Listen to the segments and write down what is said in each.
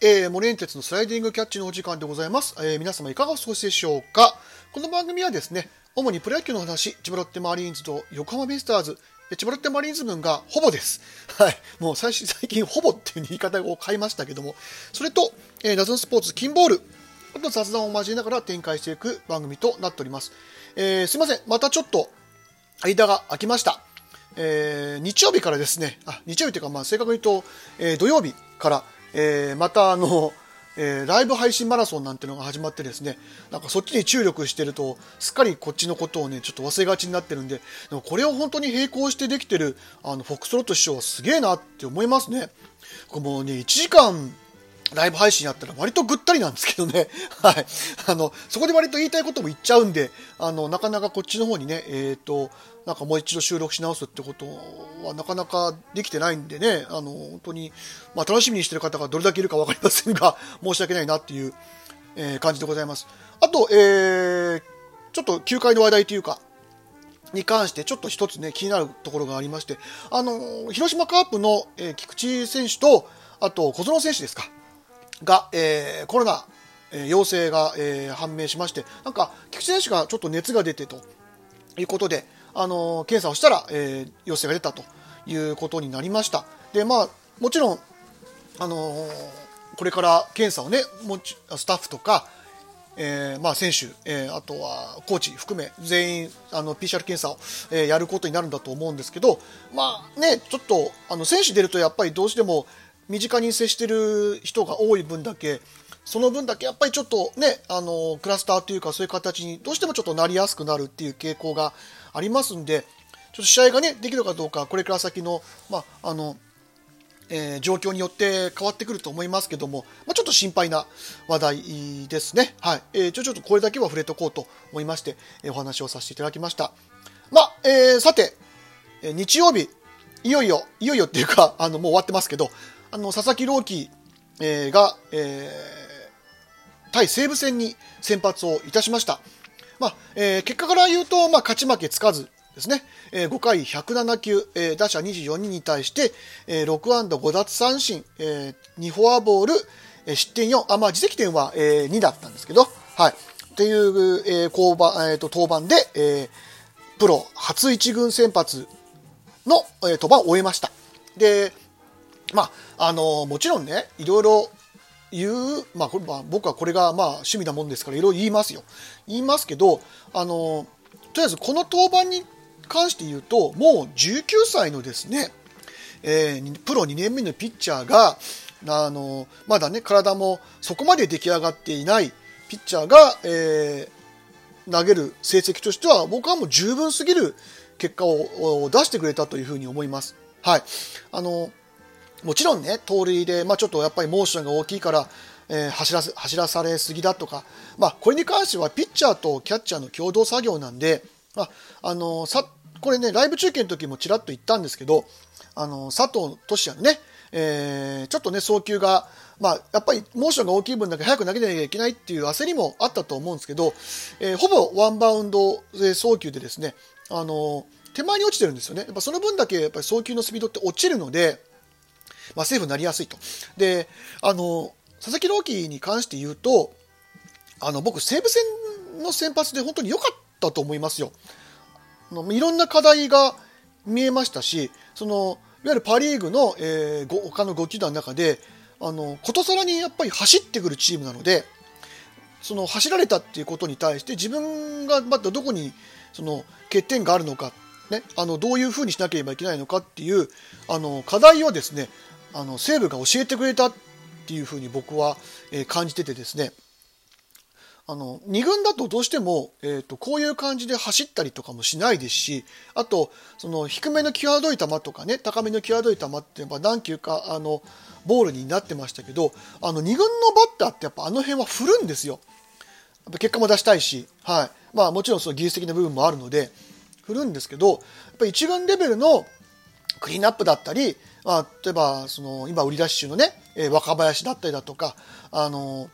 えー、モレンテツのスライディングキャッチのお時間でございます。えー、皆様いかがお過ごしでしょうか？この番組はですね、主にプロ野球の話、千葉ロッテマリーンズと横浜ベイスターズ、千葉ロッテマリーンズ軍がほぼです。はい。もう最最近ほぼっていう言い方を変えましたけども、それと、えー、謎のスポーツ、キンボール、あと雑談を交えながら展開していく番組となっております。えー、すいません。またちょっと、間が空きました。えー、日曜日からですね、あ、日曜日というか、まあ、正確に言うと、えー、土曜日から、えー、またあの、えー、ライブ配信マラソンなんてのが始まってですね、なんかそっちに注力してると、すっかりこっちのことをね、ちょっと忘れがちになってるんで、でもこれを本当に並行してできてる、あの、フォックスロット師匠はすげえなって思いますね。もうね、1時間、ライブ配信やったら割とぐったりなんですけどね。はい。あの、そこで割と言いたいことも言っちゃうんで、あの、なかなかこっちの方にね、えっ、ー、と、なんかもう一度収録し直すってことはなかなかできてないんでね、あの、本当に、まあ楽しみにしてる方がどれだけいるかわかりませんが、申し訳ないなっていう、えー、感じでございます。あと、えー、ちょっと球界の話題というか、に関してちょっと一つね、気になるところがありまして、あの、広島カープの、えー、菊池選手と、あと小園選手ですか。が、えー、コロナ、えー、陽性が、えー、判明しまして、なんか、菊池選手がちょっと熱が出てということで、あの検査をしたら、えー、陽性が出たということになりました。で、まあ、もちろん、あのこれから検査をね、もちスタッフとか、えー、まあ、選手、えー、あとはコーチ含め全員あの PCR 検査を、えー、やることになるんだと思うんですけど、まあね、ちょっとあの選手出るとやっぱりどうしても身近に接してる人が多い分だけその分だけやっぱりちょっとねあのクラスターというかそういう形にどうしてもちょっとなりやすくなるっていう傾向がありますんでちょっと試合がねできるかどうかこれから先の,、まあのえー、状況によって変わってくると思いますけども、まあ、ちょっと心配な話題ですね。はい。えー、ちょ、ちょっとこれだけは触れとこうと思いまして、えー、お話をさせていただきました。まあ、えー、さて、え日曜日、いよいよ、いよいよっていうか、あの、もう終わってますけど、あの、佐々木朗希、えー、が、えー、対西武戦に先発をいたしました。まあ、えー、結果から言うと、まあ、勝ち負けつかずですね。えー、5回107球、えー、打者24人に対して、えー、6安打5奪三振、えー、2フォアボール、えー、失点4、あ、まあ、自責点は、えー、2だったんですけど、はい。っていう、えー、降板、えー、と登板で、えー、プロ初一軍先発の、えー、登板を終えました。で、まあ、あのもちろんね、いろいろ言う、まあ、これまあ、僕はこれがまあ趣味なもんですからいろいろ言いますよ。言いますけど、あのとりあえずこの登板に関して言うと、もう19歳のですね、えー、プロ2年目のピッチャーが、あのまだね、体もそこまで出来上がっていないピッチャーが、えー、投げる成績としては、僕はもう十分すぎる結果を出してくれたというふうに思います。はい。あの、もちろんね、盗塁で、まあ、ちょっとやっぱりモーションが大きいから、えー、走らせ走らされすぎだとか、まあ、これに関してはピッチャーとキャッチャーの共同作業なんで、まあ、あのさこれね、ライブ中継の時もちらっと言ったんですけど、あの佐藤俊也のね、えー、ちょっとね、送球が、まあ、やっぱりモーションが大きい分だけ早く投げなきゃいけないっていう焦りもあったと思うんですけど、えー、ほぼワンバウンドで送球でですね、あの手前に落ちてるんですよね。やっぱその分だけやっぱり送球のスピードって落ちるので、まあ、セーフになりやすいと。で、あの、佐々木朗希に関して言うと、あの、僕、西武戦の先発で本当に良かったと思いますよ。いろんな課題が見えましたし、その、いわゆるパ・リーグの、えー、他の5球団の中で、あの、ことさらにやっぱり走ってくるチームなので、その走られたっていうことに対して自分がまたどこにその欠点があるのか、ね、あのどういうふうにしなければいけないのかっていうあの課題をですねあの西武が教えてくれたっていうふうに僕は、えー、感じててですねあの2軍だとどうしても、えーと、こういう感じで走ったりとかもしないですしあとその低めの際どい球とかね高めの際どい球ってやっぱ何球かあのボールになってましたけどあの2軍のバッターってやっぱあの辺は振るんですよ。やっぱ結果も出したいし、はいまあ、もちろんその技術的な部分もあるので振るんですけどやっぱ1軍レベルのクリーンアップだったりまあ、例えばその今売り出し中のね、えー、若林だったりだとかあの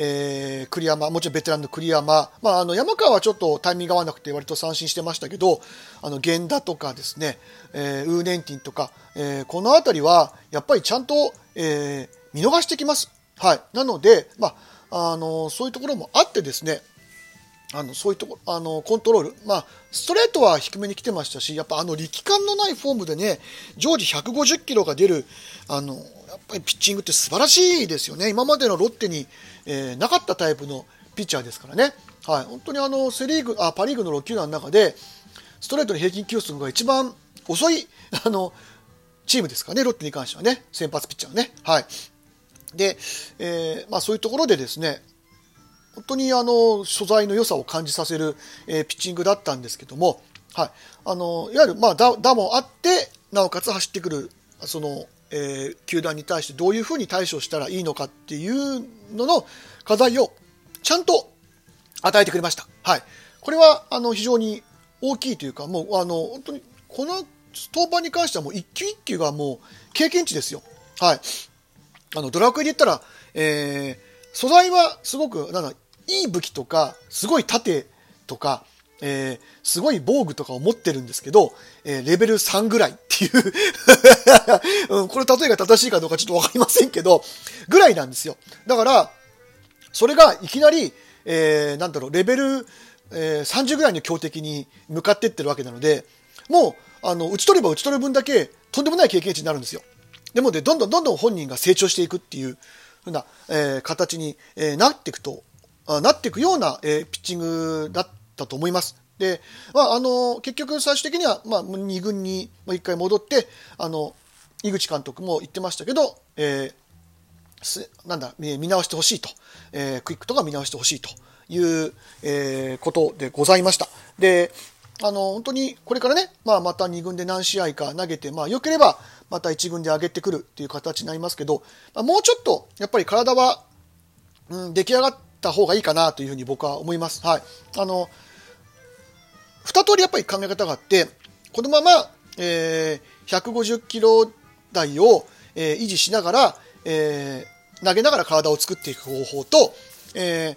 えー、栗山、もちろんベテランの栗山、まあ、あの山川はちょっとタイミング合わなくて割と三振してましたけど、あの源田とかですね、えー、ウーネンティンとか、えー、この辺りはやっぱりちゃんと、えー、見逃してきます。はい、なので、まあ、あのそういうところもあってですねあのそういうとこあのコントロール、まあ、ストレートは低めに来てましたしやっぱあの力感のないフォームでね常時150キロが出るあのやっぱりピッチングって素晴らしいですよね。今までのロッテに、えー、なかったタイプのピッチャーですからね、はい、本当にあのセリーグあパ・リーグの6球団の中でストレートの平均球速が一番遅い あのチームですかね。ロッテに関してはね。先発ピッチャーね。はい。で、えーまあ、そういうところでですね本当にあの素材の良さを感じさせる、えー、ピッチングだったんですけども、はい、あのいわゆる、まあ、打打もあってなおかつ走ってくるその、えー、球団に対してどういうふうに対処したらいいのかっていうのの課題をちゃんと与えてくれました。はい、これはあの非常に大きいというかもうあの本当にこの登板に関してはもう一球一球がもう経験値ですよ。はい、あのドラクエで言ったら、えー、素材はすごくなんだいい武器とか、すごい盾とか、えー、すごい防具とかを持ってるんですけど、えー、レベル3ぐらいっていう うん、これ例えが正しいかどうかちょっとわかりませんけど、ぐらいなんですよ。だから、それがいきなり、えー、なんだろう、レベル、えー、30ぐらいの強敵に向かっていってるわけなので、もう、あの、打ち取れば打ち取る分だけ、とんでもない経験値になるんですよ。でもで、どんどんどんどん本人が成長していくっていうふうな、えー、形に、えー、なっていくとなっていくような、えー、ピッチングだったと思います。で、まあ、あの結局最終的には、まあ、2軍に1回戻ってあの井口監督も言ってましたけど、えー、なんだ見直してほしいと、えー、クイックとか見直してほしいという、えー、ことでございました。であの本当にこれからね、まあ、また2軍で何試合か投げて、まあ、よければまた1軍で上げてくるっていう形になりますけど、まあ、もうちょっとやっぱり体は、うん、出来上がった方がいいかなというふうに僕は思います。はい。あの、二通りやっぱり考え方があって、このまま、えー、150キロ台を、えー、維持しながら、えー、投げながら体を作っていく方法と、えー、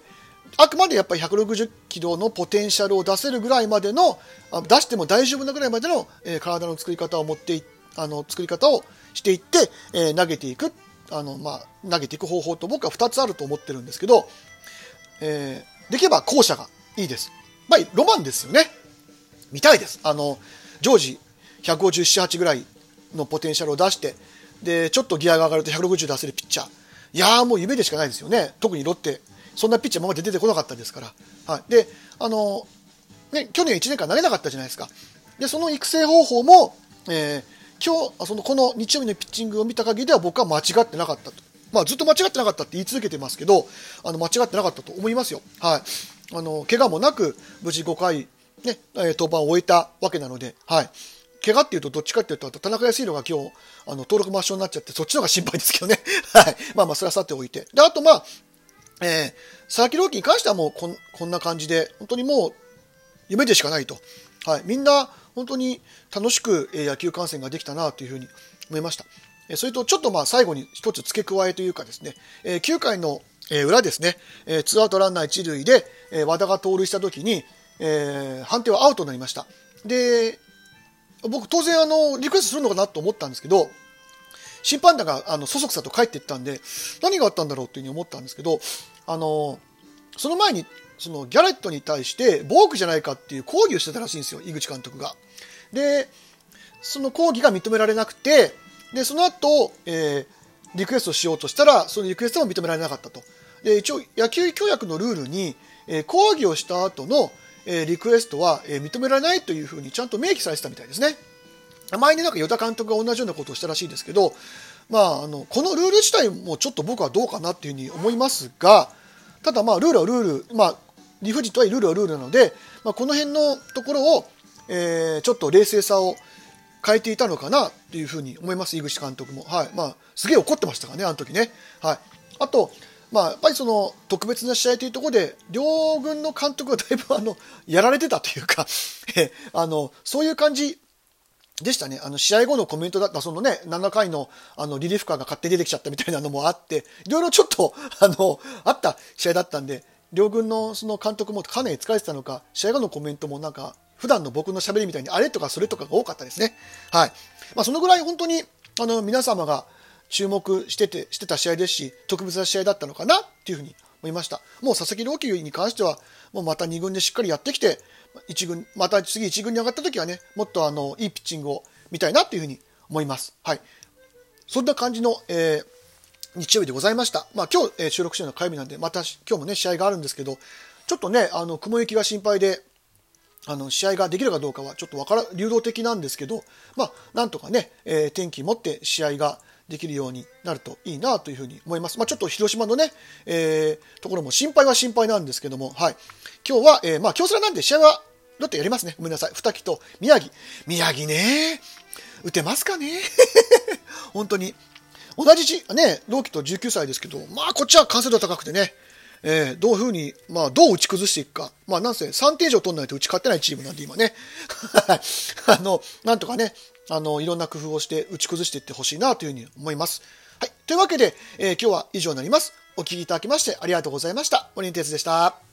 あくまでやっぱり160キロのポテンシャルを出せるぐらいまでの、出しても大丈夫なぐらいまでの、えー、体の作り方を持ってあの作り方をしていって、えー、投げていくあの、まあ、投げていく方法と僕は2つあると思ってるんですけど、えー、できれば後者がいいです。まあ、ロマンですよね。見たいです。あの、常時157、8ぐらいのポテンシャルを出して、で、ちょっとギアが上がると160出せるピッチャー。いやーもう夢でしかないですよね。特にロッテ。そんなピッチャー今まで出てこなかったですから。はい。で、あの、ね、去年1年間投げなかったじゃないですか。で、その育成方法も、えー、今日、その、この日曜日のピッチングを見た限りでは僕は間違ってなかったと。まあ、ずっと間違ってなかったって言い続けてますけど、あの間違ってなかったと思いますよ。はい。あの、怪我もなく、無事5回、ね、登板を終えたわけなので、はい。怪我っていうと、どっちかっていうと、田中康弘が今日、あの、登録抹消になっちゃって、そっちの方が心配ですけどね。はい。まあまあ、それはさておいて。で、あと、まあ、えー、佐々木朗希に関してはもうこん、こんな感じで、本当にもう、夢でしかないと。はい。みんな、本当に楽しく野球観戦ができたなというふうに思いました。それとちょっとまあ最後に一つ付け加えというかですね、9回の裏ですね、ツーアウトランナー一塁で和田が盗塁した時に、えー判定はアウトになりました。で、僕当然あの、リクエストするのかなと思ったんですけど、審判団があのそそくさと帰っていったんで、何があったんだろうというふうに思ったんですけど、あの、その前に、そのギャレットに対してボークじゃないかっていう抗議をしてたらしいんですよ、井口監督が。で、その抗議が認められなくて、で、その後、えー、リクエストしようとしたら、そのリクエストも認められなかったと。で、一応、野球協約のルールに、えー、抗議をした後の、えー、リクエストは、えー、認められないというふうにちゃんと明記されてたみたいですね。前になんか与田監督が同じようなことをしたらしいですけど、まあ、あの、このルール自体もちょっと僕はどうかなっていうふうに思いますが、ただまあ、ルールはルール、まあ、理不尽とはいえルールはルールなので、まあ、この辺のところを、えー、ちょっと冷静さを変えていたのかなっていうふうに思います、井口監督も。はい。まあ、すげえ怒ってましたからね、あの時ね。はい。あと、まあ、やっぱりその特別な試合というところで、両軍の監督がだいぶあの、やられてたというか、あの、そういう感じでしたね。あの、試合後のコメントだった、そのね、7回の、あの、リリーフカーが勝手に出てきちゃったみたいなのもあって、いろいろちょっと、あの、あった試合だったんで、両軍のその監督もかなり疲れてたのか、試合後のコメントもなんか、普段の僕の喋りみたいにあれとかそれとかが多かったですね。はい。まあ、そのぐらい本当に、あの、皆様が注目しててしてた試合ですし、特別な試合だったのかなっていうふうにいました。もう佐々木朗希に関しては、もうまた2軍でしっかりやってきて、1軍、また次1軍に上がった時はね、もっとあの、いいピッチングを見たいなっていうふうに思います。はい。そんな感じの、えー、日曜日でございました。まあ今日、えー、収録してるのは火曜日なんで、また今日もね、試合があるんですけど、ちょっとね、あの、雲行きが心配で、あの、試合ができるかどうかはちょっとわから、流動的なんですけど、まあ、なんとかね、えー、天気持って試合ができるようになるといいなというふうに思います。まあ、ちょっと広島のね、えー、ところも心配は心配なんですけども、はい。今日は、えー、まあ、京セラなんで試合は、だってやりますね。ごめんなさい。二木と宮城。宮城ね。打てますかね 本当に。同じ、ね、同期と19歳ですけど、まあ、こっちは完成度高くてね、えー、どういうふうに、まあ、どう打ち崩していくか。まあ、なんせ3点以上取らないと打ち勝ってないチームなんで、今ね。あの、なんとかね、あの、いろんな工夫をして打ち崩していってほしいなというふうに思います。はい。というわけで、えー、今日は以上になります。お聴きいただきましてありがとうございました。森ン哲でした。